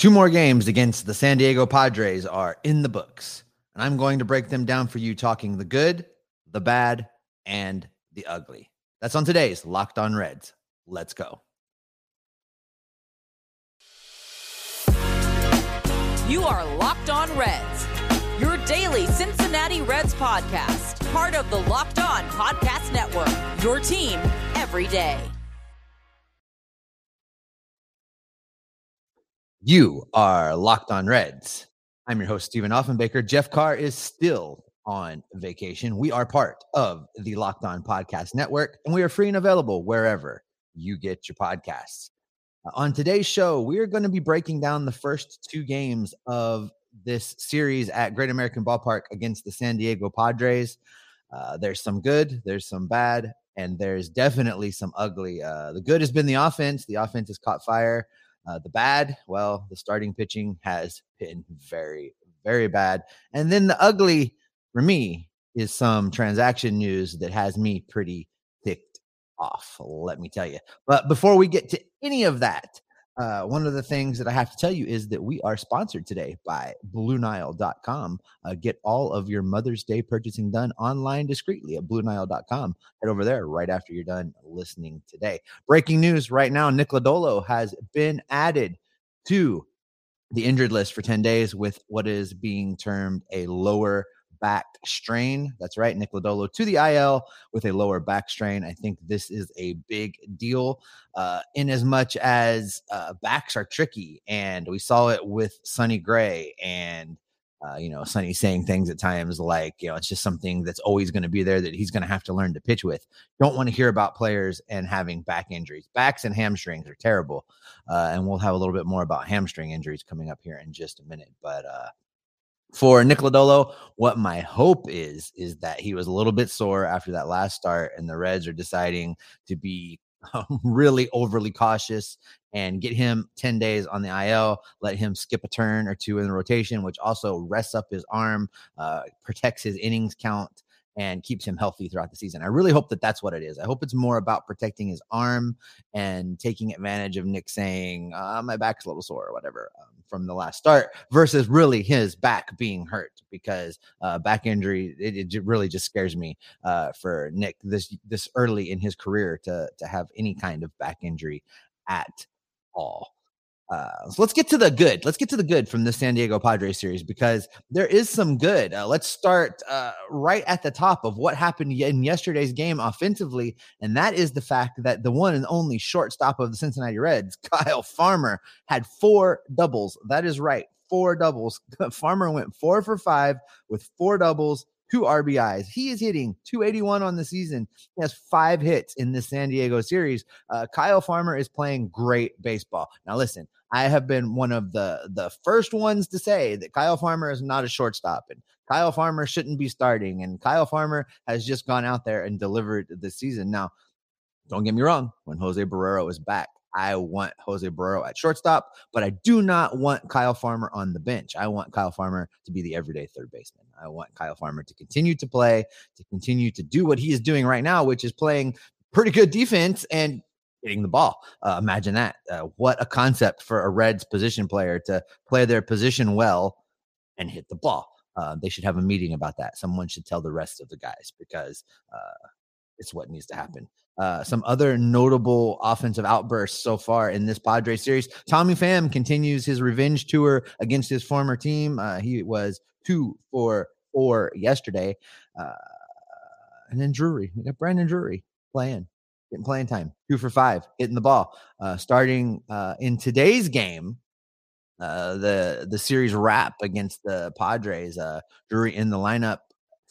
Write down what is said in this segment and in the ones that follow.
Two more games against the San Diego Padres are in the books, and I'm going to break them down for you, talking the good, the bad, and the ugly. That's on today's Locked On Reds. Let's go. You are Locked On Reds, your daily Cincinnati Reds podcast, part of the Locked On Podcast Network, your team every day. You are Locked On Reds. I'm your host, Stephen Offenbaker. Jeff Carr is still on vacation. We are part of the Locked On Podcast Network, and we are free and available wherever you get your podcasts. On today's show, we are going to be breaking down the first two games of this series at Great American Ballpark against the San Diego Padres. Uh, there's some good, there's some bad, and there's definitely some ugly. Uh, the good has been the offense. The offense has caught fire. Uh, the bad, well, the starting pitching has been very, very bad. And then the ugly for me is some transaction news that has me pretty ticked off, let me tell you. But before we get to any of that, uh, one of the things that I have to tell you is that we are sponsored today by BlueNile.com. Uh, get all of your Mother's Day purchasing done online discreetly at BlueNile.com. Head over there right after you're done listening today. Breaking news right now Nick Lodolo has been added to the injured list for 10 days with what is being termed a lower back strain. That's right, Nick Lodolo to the IL with a lower back strain. I think this is a big deal uh, in as much as uh, backs are tricky. And we saw it with Sonny Gray and uh, you know, Sonny saying things at times like, you know, it's just something that's always going to be there that he's going to have to learn to pitch with. Don't want to hear about players and having back injuries. Backs and hamstrings are terrible. Uh, and we'll have a little bit more about hamstring injuries coming up here in just a minute. But uh, for Nick Lodolo, what my hope is, is that he was a little bit sore after that last start, and the Reds are deciding to be really overly cautious and get him 10 days on the IL, let him skip a turn or two in the rotation, which also rests up his arm, uh, protects his innings count, and keeps him healthy throughout the season. I really hope that that's what it is. I hope it's more about protecting his arm and taking advantage of Nick saying, uh, my back's a little sore or whatever um, from the last start versus really his back being hurt because uh, back injury, it, it, really just scares me uh, for Nick this, this early in his career to, to have any kind of back injury at all. Uh, so let's get to the good. Let's get to the good from the San Diego Padres series because there is some good. Uh, let's start uh, right at the top of what happened in yesterday's game offensively, and that is the fact that the one and only shortstop of the Cincinnati Reds, Kyle Farmer, had four doubles. That is right, four doubles. Farmer went four for five with four doubles, two RBIs. He is hitting 281 on the season. He has five hits in this San Diego series. Uh, Kyle Farmer is playing great baseball. Now, listen, I have been one of the the first ones to say that Kyle Farmer is not a shortstop and Kyle Farmer shouldn't be starting. And Kyle Farmer has just gone out there and delivered this season. Now, don't get me wrong, when Jose Barrero is back, I want Jose Barrero at shortstop, but I do not want Kyle Farmer on the bench. I want Kyle Farmer to be the everyday third baseman. I want Kyle Farmer to continue to play, to continue to do what he is doing right now, which is playing pretty good defense and hitting the ball. Uh, imagine that. Uh, what a concept for a Reds position player to play their position well and hit the ball. Uh, they should have a meeting about that. Someone should tell the rest of the guys because uh, it's what needs to happen. Uh, some other notable offensive outbursts so far in this Padres series. Tommy Pham continues his revenge tour against his former team. Uh, he was two for four yesterday. Uh, and then Drury, we got Brandon Drury playing, getting playing time, two for five, hitting the ball. Uh, starting uh, in today's game, uh, the the series wrap against the Padres. Uh, Drury in the lineup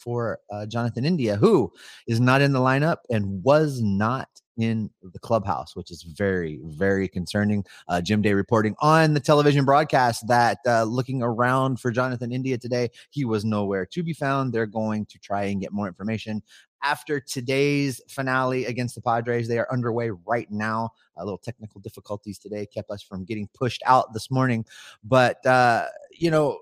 for uh, Jonathan India, who is not in the lineup and was not in the clubhouse, which is very, very concerning. Uh, Jim Day reporting on the television broadcast that uh, looking around for Jonathan India today, he was nowhere to be found. They're going to try and get more information. After today's finale against the Padres, they are underway right now. A little technical difficulties today kept us from getting pushed out this morning. But, uh, you know,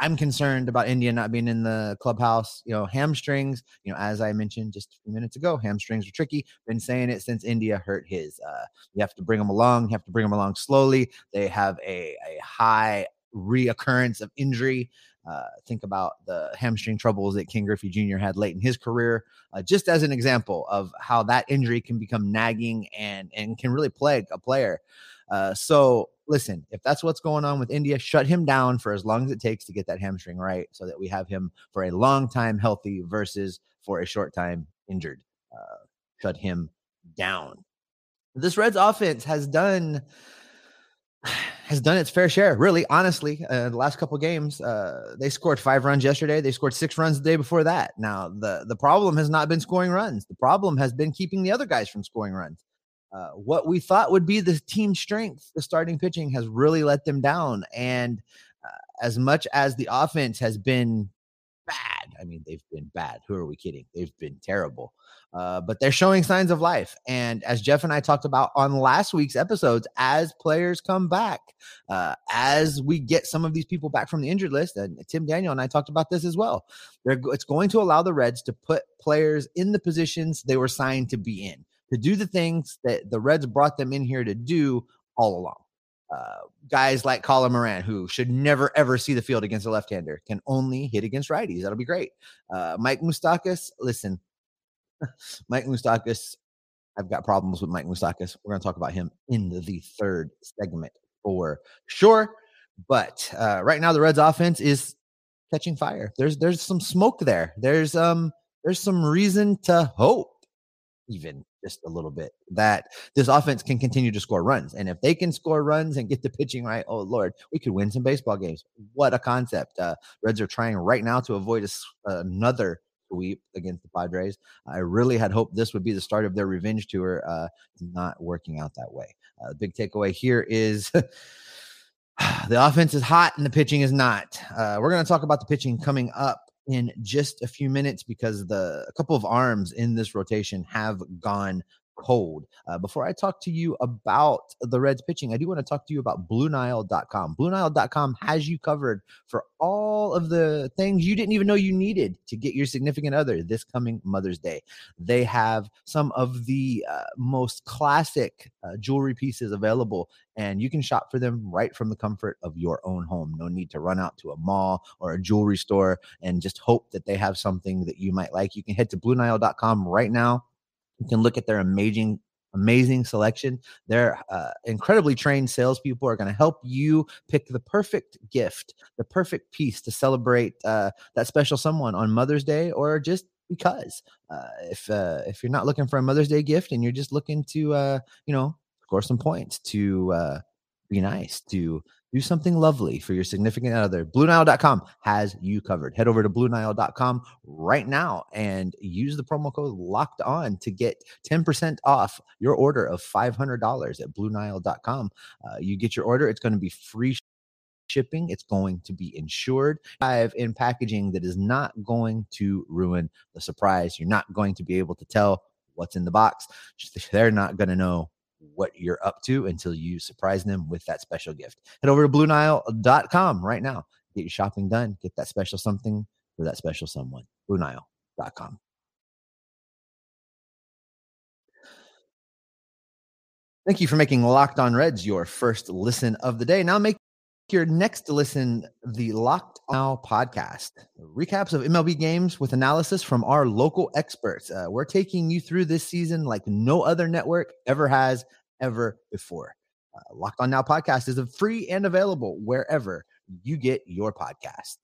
I'm concerned about India not being in the clubhouse. You know, hamstrings, you know, as I mentioned just a few minutes ago, hamstrings are tricky. Been saying it since India hurt his. Uh, you have to bring them along. You have to bring them along slowly. They have a, a high reoccurrence of injury. Uh, think about the hamstring troubles that Ken Griffey Jr. had late in his career, uh, just as an example of how that injury can become nagging and and can really plague a player. Uh, so listen, if that's what's going on with India, shut him down for as long as it takes to get that hamstring right so that we have him for a long time healthy versus for a short time injured. Uh, shut him down. This Reds offense has done has done its fair share, really, honestly. Uh, the last couple games, uh, they scored five runs yesterday. They scored six runs the day before that. Now, the the problem has not been scoring runs. The problem has been keeping the other guys from scoring runs. Uh, what we thought would be the team strength, the starting pitching has really let them down. And uh, as much as the offense has been bad, I mean, they've been bad. Who are we kidding? They've been terrible. Uh, but they're showing signs of life. And as Jeff and I talked about on last week's episodes, as players come back, uh, as we get some of these people back from the injured list, and Tim Daniel and I talked about this as well, they're, it's going to allow the Reds to put players in the positions they were signed to be in to do the things that the Reds brought them in here to do all along. Uh, guys like Colin Moran, who should never ever see the field against a left-hander, can only hit against righties. That'll be great. Uh, Mike Moustakas, listen, Mike Moustakas, I've got problems with Mike Moustakas. We're going to talk about him in the, the third segment for sure. But uh, right now, the Reds' offense is catching fire. There's there's some smoke there. There's um there's some reason to hope even just a little bit that this offense can continue to score runs. And if they can score runs and get the pitching right, oh Lord, we could win some baseball games. What a concept! Uh, Reds are trying right now to avoid a, another sweep against the Padres. I really had hoped this would be the start of their revenge tour. Uh, not working out that way. Uh, the big takeaway here is. the offense is hot and the pitching is not. Uh, we're going to talk about the pitching coming up in just a few minutes because the a couple of arms in this rotation have gone cold. Uh, before I talk to you about the Reds pitching, I do want to talk to you about BlueNile.com. BlueNile.com has you covered for all of the things you didn't even know you needed to get your significant other this coming Mother's Day. They have some of the uh, most classic uh, jewelry pieces available, and you can shop for them right from the comfort of your own home. No need to run out to a mall or a jewelry store and just hope that they have something that you might like. You can head to BlueNile.com right now you can look at their amazing amazing selection. Their uh, incredibly trained salespeople are going to help you pick the perfect gift, the perfect piece to celebrate uh, that special someone on Mother's Day or just because. Uh, if uh, if you're not looking for a Mother's Day gift and you're just looking to uh, you know score some points to uh, be nice to do something lovely for your significant other. BlueNile.com has you covered. Head over to BlueNile.com right now and use the promo code locked on to get 10% off your order of $500 at BlueNile.com. Uh, you get your order, it's going to be free shipping. It's going to be insured. Have in packaging that is not going to ruin the surprise. You're not going to be able to tell what's in the box. They're not going to know what you're up to until you surprise them with that special gift. Head over to BlueNile.com right now. Get your shopping done. Get that special something for that special someone. BlueNile.com. Thank you for making Locked On Reds your first listen of the day. Now make your next to listen the Locked Now podcast. Recaps of MLB games with analysis from our local experts. Uh, we're taking you through this season like no other network ever has, ever before. Uh, Locked On Now podcast is a free and available wherever you get your podcast.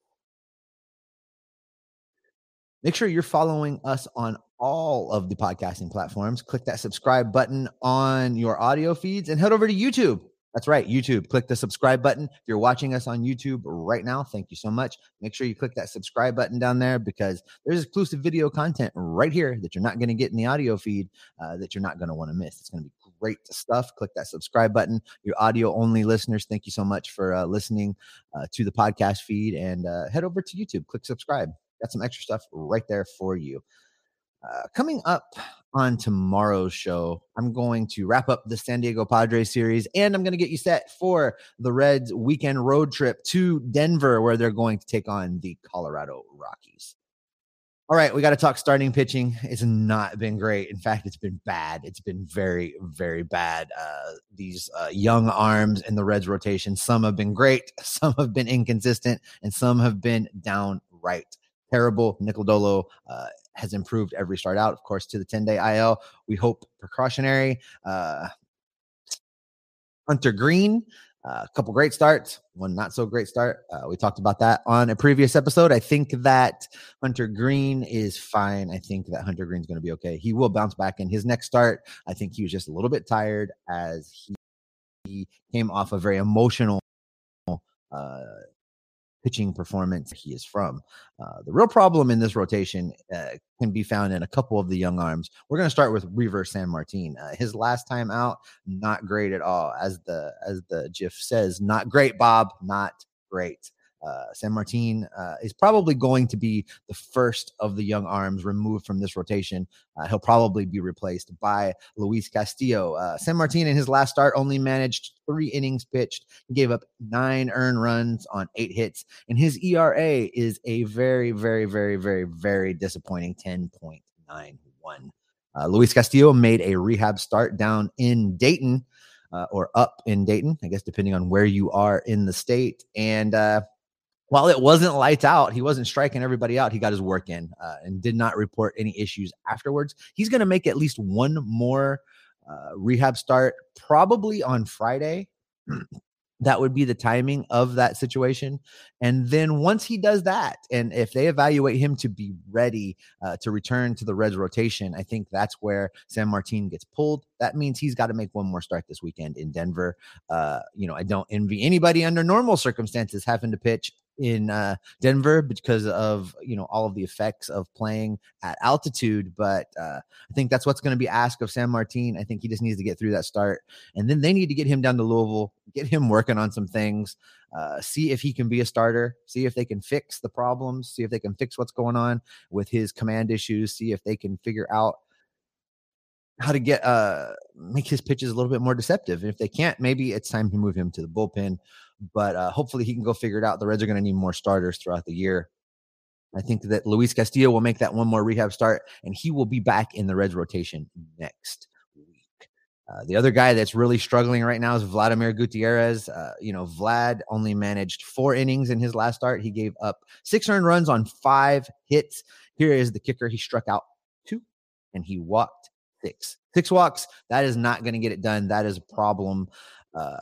Make sure you're following us on all of the podcasting platforms. Click that subscribe button on your audio feeds and head over to YouTube that's right, YouTube. Click the subscribe button. If you're watching us on YouTube right now, thank you so much. Make sure you click that subscribe button down there because there's exclusive video content right here that you're not going to get in the audio feed uh, that you're not going to want to miss. It's going to be great stuff. Click that subscribe button. Your audio only listeners, thank you so much for uh, listening uh, to the podcast feed and uh, head over to YouTube. Click subscribe. Got some extra stuff right there for you. Uh, coming up on tomorrow's show, I'm going to wrap up the San Diego Padres series and I'm going to get you set for the Reds weekend road trip to Denver, where they're going to take on the Colorado Rockies. All right, we got to talk starting pitching. It's not been great. In fact, it's been bad. It's been very, very bad. Uh, these uh, young arms in the Reds rotation, some have been great, some have been inconsistent, and some have been downright terrible. Nicola uh, has improved every start out, of course, to the 10 day IL. We hope precautionary. Uh, Hunter Greene, uh, a couple great starts, one not so great start. Uh, we talked about that on a previous episode. I think that Hunter Greene is fine. I think that Hunter Greene's going to be okay. He will bounce back in his next start. I think he was just a little bit tired as he, he came off a very emotional uh, pitching performance he is from. Uh, the real problem in this rotation uh, can be found in a couple of the young arms. We're going to start with Reiver Sanmartin. Uh, his last time out, not great at all. As the as the GIF says, not great, Bob, not great. Uh, Sanmartin uh, is probably going to be the first of the young arms removed from this rotation. Uh, he'll probably be replaced by Luis Castillo. Uh, Sanmartin in his last start only managed three innings pitched. He gave up nine earned runs on eight hits, and his ERA is a very, very, very, very, very disappointing 10.91. Uh, Luis Castillo made a rehab start down in Dayton. Uh, or up in Dayton, I guess, depending on where you are in the state. And uh, while it wasn't lights out, he wasn't striking everybody out. He got his work in uh, and did not report any issues afterwards. He's going to make at least one more uh, rehab start, probably on Friday. that would be the timing of that situation. And then once he does that, and if they evaluate him to be ready uh, to return to the Reds rotation, I think that's where Sanmartin gets pulled. That means he's got to make one more start this weekend in Denver. Uh, you know, I don't envy anybody under normal circumstances having to pitch in uh, Denver because of you know all of the effects of playing at altitude. But uh, I think that's what's going to be asked of Sanmartin. I think he just needs to get through that start, and then they need to get him down to Louisville, get him working on some things, uh, see if he can be a starter, see if they can fix the problems, see if they can fix what's going on with his command issues, see if they can figure out how to get uh make his pitches a little bit more deceptive. And if they can't, maybe it's time to move him to the bullpen but uh, hopefully he can go figure it out. The Reds are going to need more starters throughout the year. I think that Luis Castillo will make that one more rehab start, and he will be back in the Reds rotation next week. Uh, the other guy that's really struggling right now is Vladimir Gutierrez. Uh, you know, Vlad only managed four innings in his last start. He gave up six earned runs on five hits. Here is the kicker: he struck out two, and he walked six. Six walks. That is not going to get it done. That is a problem. Uh,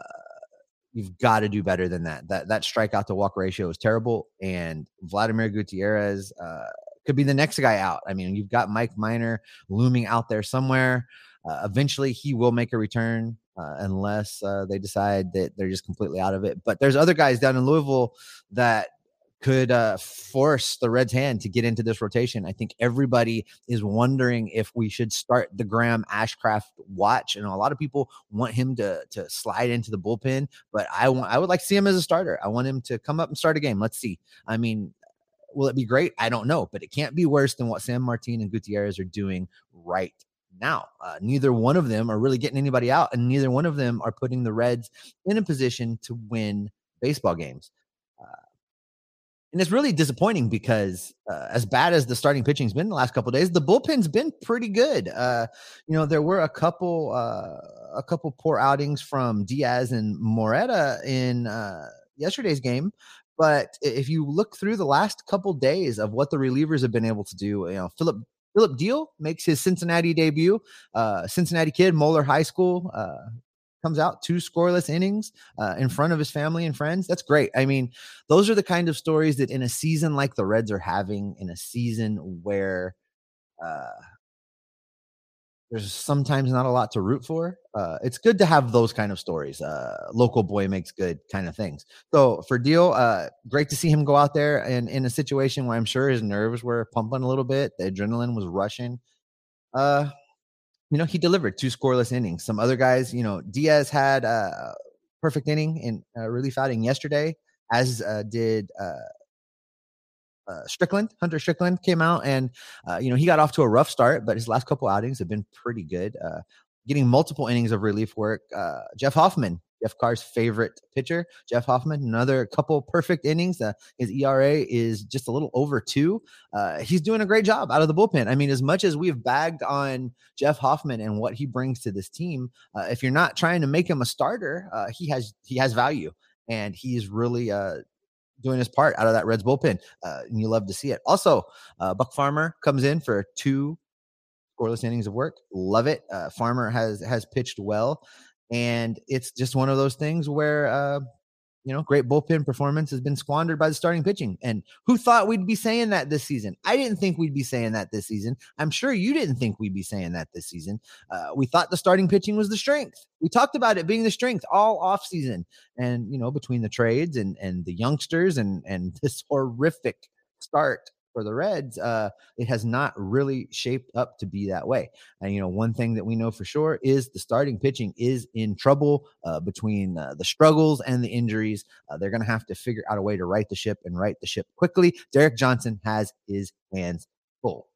you've got to do better than that. That that strikeout to walk ratio is terrible, and Vladimir Gutierrez uh, could be the next guy out. I mean, you've got Mike Minor looming out there somewhere. Uh, eventually, he will make a return uh, unless uh, they decide that they're just completely out of it. But there's other guys down in Louisville that could uh, force the Reds' hand to get into this rotation. I think everybody is wondering if we should start the Graham Ashcraft watch. And a lot of people want him to to slide into the bullpen, but I want I would like to see him as a starter. I want him to come up and start a game. Let's see. I mean, will it be great? I don't know, but it can't be worse than what Sanmartin and Gutierrez are doing right now. Uh, neither one of them are really getting anybody out, and neither one of them are putting the Reds in a position to win baseball games. Uh, and it's really disappointing because uh, as bad as the starting pitching's been the last couple days, the bullpen's been pretty good. Uh, you know, there were a couple uh, a couple poor outings from Diaz and Moreta in uh, yesterday's game, but if you look through the last couple days of what the relievers have been able to do, you know, Philip Philip Diehl makes his Cincinnati debut. Uh, Cincinnati kid, Moeller High School, uh, comes out two scoreless innings uh, in front of his family and friends. That's great. I mean, those are the kind of stories that in a season like the Reds are having, in a season where uh, there's sometimes not a lot to root for. Uh, it's good to have those kind of stories. Uh, local boy makes good kind of things. So for Diehl, uh, great to see him go out there and in a situation where I'm sure his nerves were pumping a little bit, the adrenaline was rushing. Uh, you know, he delivered two scoreless innings. Some other guys, you know, Diaz had a perfect inning in a relief outing yesterday, as uh, did uh, uh, Strickland. Hunter Strickland came out and, uh, you know, he got off to a rough start, but his last couple outings have been pretty good. Uh, getting multiple innings of relief work. Jeff Hoffman Jeff Carr's favorite pitcher, Jeff Hoffman. Another couple perfect innings. Uh, his ERA is just a little over two. Uh, he's doing a great job out of the bullpen. I mean, as much as we've bagged on Jeff Hoffman and what he brings to this team, uh, if you're not trying to make him a starter, uh, he has he has value, and he's really uh, doing his part out of that Reds bullpen, uh, and you love to see it. Also, Buck Farmer comes in for two scoreless innings of work. Love it. Uh, Farmer has has pitched well. And it's just one of those things where, uh, you know, great bullpen performance has been squandered by the starting pitching. And who thought we'd be saying that this season? I didn't think we'd be saying that this season. I'm sure you didn't think we'd be saying that this season. Uh, we thought the starting pitching was the strength. We talked about it being the strength all off season, and you know, between the trades and and the youngsters and and this horrific start for the Reds, uh, it has not really shaped up to be that way. And you know, one thing that we know for sure is the starting pitching is in trouble uh, between uh, the struggles and the injuries. Uh, they're going to have to figure out a way to right the ship and right the ship quickly. Derek Johnson has his hands full.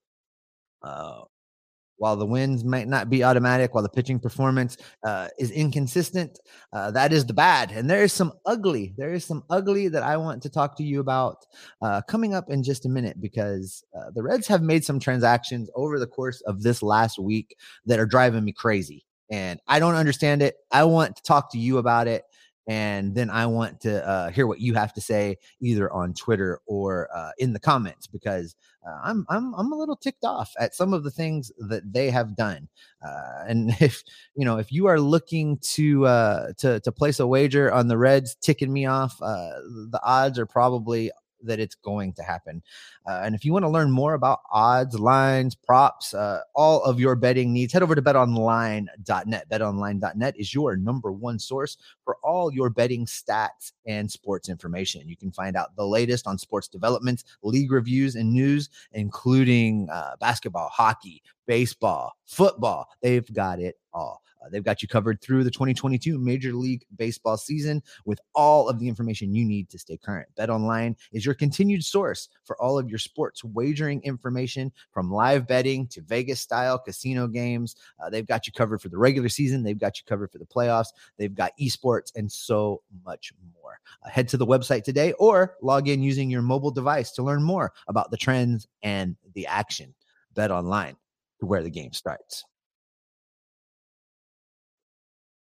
While the wins might not be automatic, while the pitching performance uh, is inconsistent, uh, that is the bad. And there is some ugly. There is some ugly that I want to talk to you about uh, coming up in just a minute because uh, the Reds have made some transactions over the course of this last week that are driving me crazy. And I don't understand it. I want to talk to you about it and then I want to uh, hear what you have to say either on Twitter or uh, in the comments because uh, I'm I'm I'm a little ticked off at some of the things that they have done. Uh, and if you know if you are looking to uh, to to place a wager on the Reds ticking me off, uh, the odds are probably that it's going to happen. Uh, and if you want to learn more about odds, lines, props, uh, all of your betting needs, head over to betonline.net. Betonline.net is your number one source for all your betting stats and sports information. You can find out the latest on sports developments, league reviews, and news, including uh, basketball, hockey, baseball, football. They've got it all. Uh, they've got you covered through the 2022 Major League Baseball season with all of the information you need to stay current. Bet Online is your continued source for all of your sports wagering information from live betting to Vegas style casino games. Uh, they've got you covered for the regular season, they've got you covered for the playoffs, they've got esports, and so much more. Uh, head to the website today or log in using your mobile device to learn more about the trends and the action. Bet Online to where the game starts.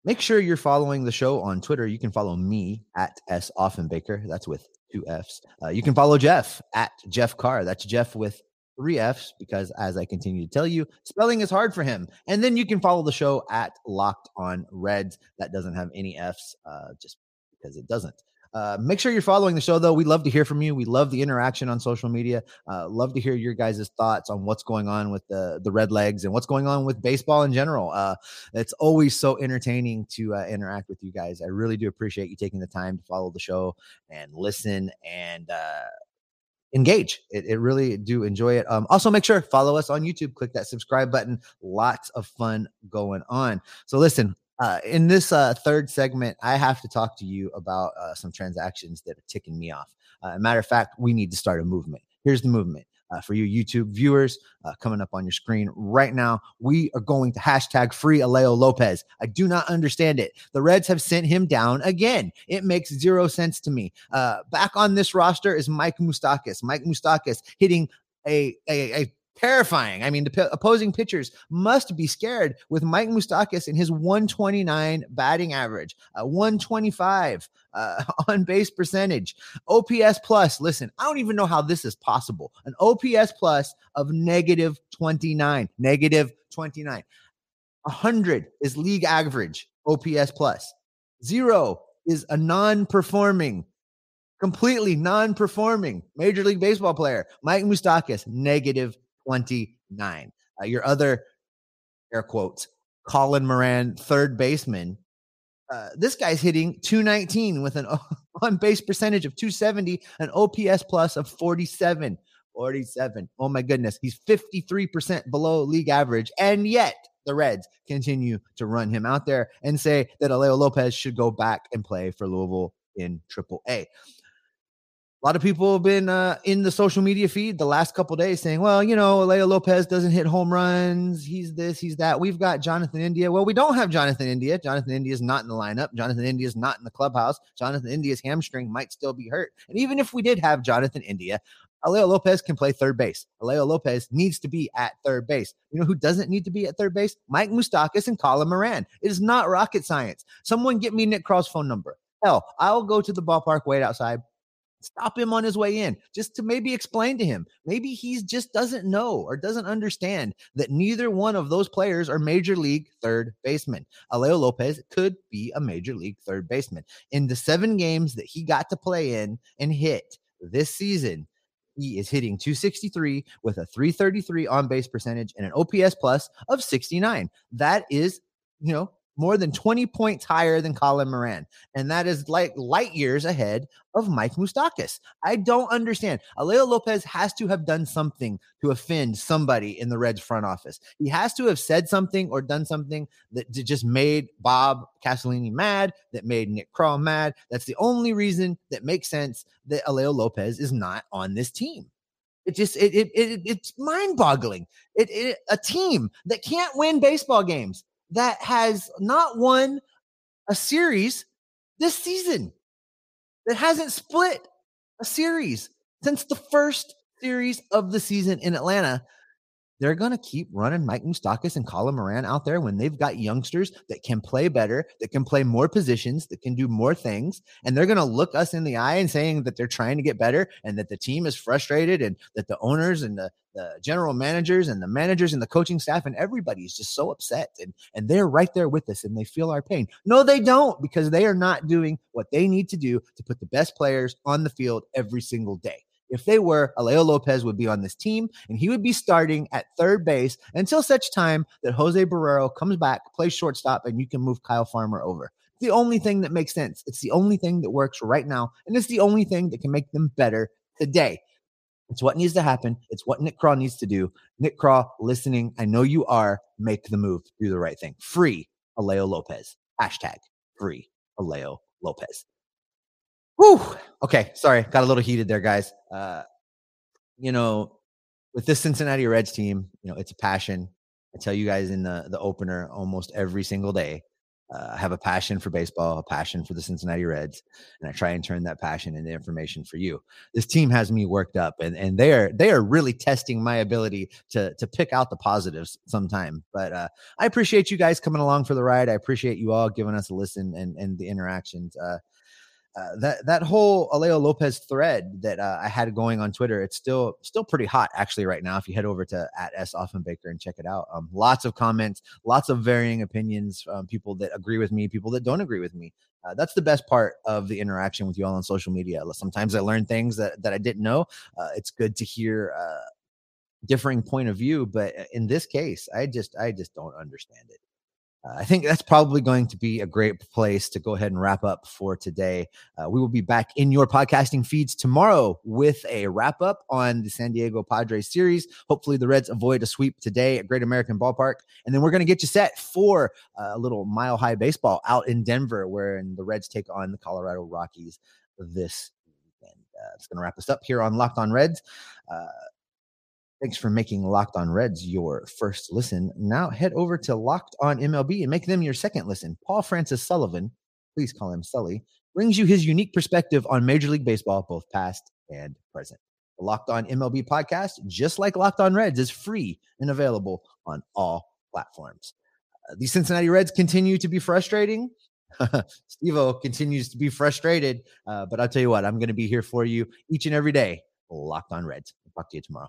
Make sure you're following the show on Twitter. You can follow me at S Offenbaker. That's with two F's. Uh, you can follow Jeff at Jeff Carr. That's Jeff with three F's because, as I continue to tell you, spelling is hard for him. And then you can follow the show at Locked on Reds. That doesn't have any F's, uh, just because it doesn't. Uh, make sure you're following the show, though. We love to hear from you. We love the interaction on social media. Uh, love to hear your guys' thoughts on what's going on with the the Red Legs and what's going on with baseball in general. Uh, it's always so entertaining to uh, interact with you guys. I really do appreciate you taking the time to follow the show and listen and uh, engage. It, it, really do enjoy it. Um, also, make sure follow us on YouTube. Click that subscribe button. Lots of fun going on. So, listen, uh, in this uh, third segment, I have to talk to you about uh, some transactions that are ticking me off. Uh, matter of fact, we need to start a movement. Here's the movement. Uh, for you YouTube viewers uh, coming up on your screen right now. We are going to hashtag free Alejo Lopez. I do not understand it. The Reds have sent him down again. It makes zero sense to me. Back on this roster is Mike Moustakas. Mike Moustakas hitting a, a, a terrifying. I mean, the p- opposing pitchers must be scared with Mike Moustakas and his 129 batting average, uh, 125 uh, on base percentage, OPS plus. Listen, I don't even know how this is possible. An OPS plus of negative 29, negative 29. 100 is league average OPS plus. Zero is a non performing completely non-performing Major League Baseball player, Mike Moustakas, negative 29. Uh, your other air quotes, Colin Moran, third baseman. Uh, this guy's hitting 219 with an on base percentage of 270, an OPS plus of 47. 47. Oh my goodness. He's 53% below league average. And yet the Reds continue to run him out there and say that Alejo Lopez should go back and play for Louisville in Triple A a lot of people have been uh, in the social media feed the last couple days saying, well, you know, Leo Lopez doesn't hit home runs. He's this, he's that. We've got Jonathan India. Well, we don't have Jonathan India. Jonathan India is not in the lineup. Jonathan India is not in the clubhouse. Jonathan India's hamstring might still be hurt. And even if we did have Jonathan India, Alejo Lopez can play third base. Alejo Lopez needs to be at third base. You know who doesn't need to be at third base? Mike Moustakas and Colin Moran. It is not rocket science. Someone get me Nick Krall's phone number. Hell, I'll go to the ballpark, wait outside, stop him on his way in just to maybe explain to him. Maybe he just doesn't know or doesn't understand that neither one of those players are major league third baseman alejo lopez could be a major league third baseman. In the seven games that he got to play in and hit this season he is hitting 263 with a 333 on base percentage and an ops plus of 69 that is you know more than 20 points higher than Colin Moran. And that is like light years ahead of Mike Moustakas. I don't understand. Alejo Lopez has to have done something to offend somebody in the Reds front office. He has to have said something or done something that just made Bob Castellini mad, that made Nick Krall mad. That's the only reason that makes sense that Alejo Lopez is not on this team. It just it, it, it it's mind boggling. It, it a team that can't win baseball games that has not won a series this season, that hasn't split a series since the first series of the season in Atlanta they're going to keep running Mike Moustakas and Colin Moran out there when they've got youngsters that can play better, that can play more positions, that can do more things. And they're going to look us in the eye and saying that they're trying to get better and that the team is frustrated and that the owners and the, the general managers and the managers and the coaching staff and everybody is just so upset. And, and they're right there with us and they feel our pain. No, they don't because they are not doing what they need to do to put the best players on the field every single day. If they were, Alejo Lopez would be on this team and he would be starting at third base until such time that Jose Barrero comes back, plays shortstop, and you can move Kyle Farmer over. The only thing that makes sense. It's the only thing that works right now. And it's the only thing that can make them better today. It's what needs to happen. It's what Nick Krall needs to do. Nick Krall, listening, I know you are. Make the move. Do the right thing. Free Alejo Lopez. Hashtag free Alejo Lopez. Whew. Okay, sorry, got a little heated there, guys. Uh, you know, with this Cincinnati Reds team, you know, it's a passion. I tell you guys in the the opener almost every single day. Uh, I have a passion for baseball, a passion for the Cincinnati Reds, and I try and turn that passion into information for you. This team has me worked up, and and they are they are really testing my ability to to pick out the positives sometime. But uh, I appreciate you guys coming along for the ride. I appreciate you all giving us a listen and and the interactions. Uh, uh, that that whole Alejo Lopez thread that uh, I had going on Twitter, it's still still pretty hot actually right now. If you head over to at s Offenbaker and check it out, um, lots of comments, lots of varying opinions, um, people that agree with me, people that don't agree with me. Uh, that's the best part of the interaction with you all on social media. Sometimes I learn things that that I didn't know. Uh, it's good to hear uh, differing point of view, but in this case, I just I just don't understand it. Uh, I think that's probably going to be a great place to go ahead and wrap up for today. Uh, we will be back in your podcasting feeds tomorrow with a wrap up on the San Diego Padres series. Hopefully, the Reds avoid a sweep today at Great American Ballpark. And then we're going to get you set for uh, a little mile high baseball out in Denver, where the Reds take on the Colorado Rockies this weekend. Uh, it's going to wrap us up here on Locked On Reds. Uh, Thanks for making Locked On Reds your first listen. Now head over to Locked On MLB and make them your second listen. Paul Francis Sullivan, please call him Sully, brings you his unique perspective on Major League Baseball, both past and present. The Locked On MLB podcast, just like Locked On Reds, is free and available on all platforms. Uh, the Cincinnati Reds continue to be frustrating. Steve O continues to be frustrated, uh, but I'll tell you what, I'm going to be here for you each and every day. Locked On Reds. I'll talk to you tomorrow.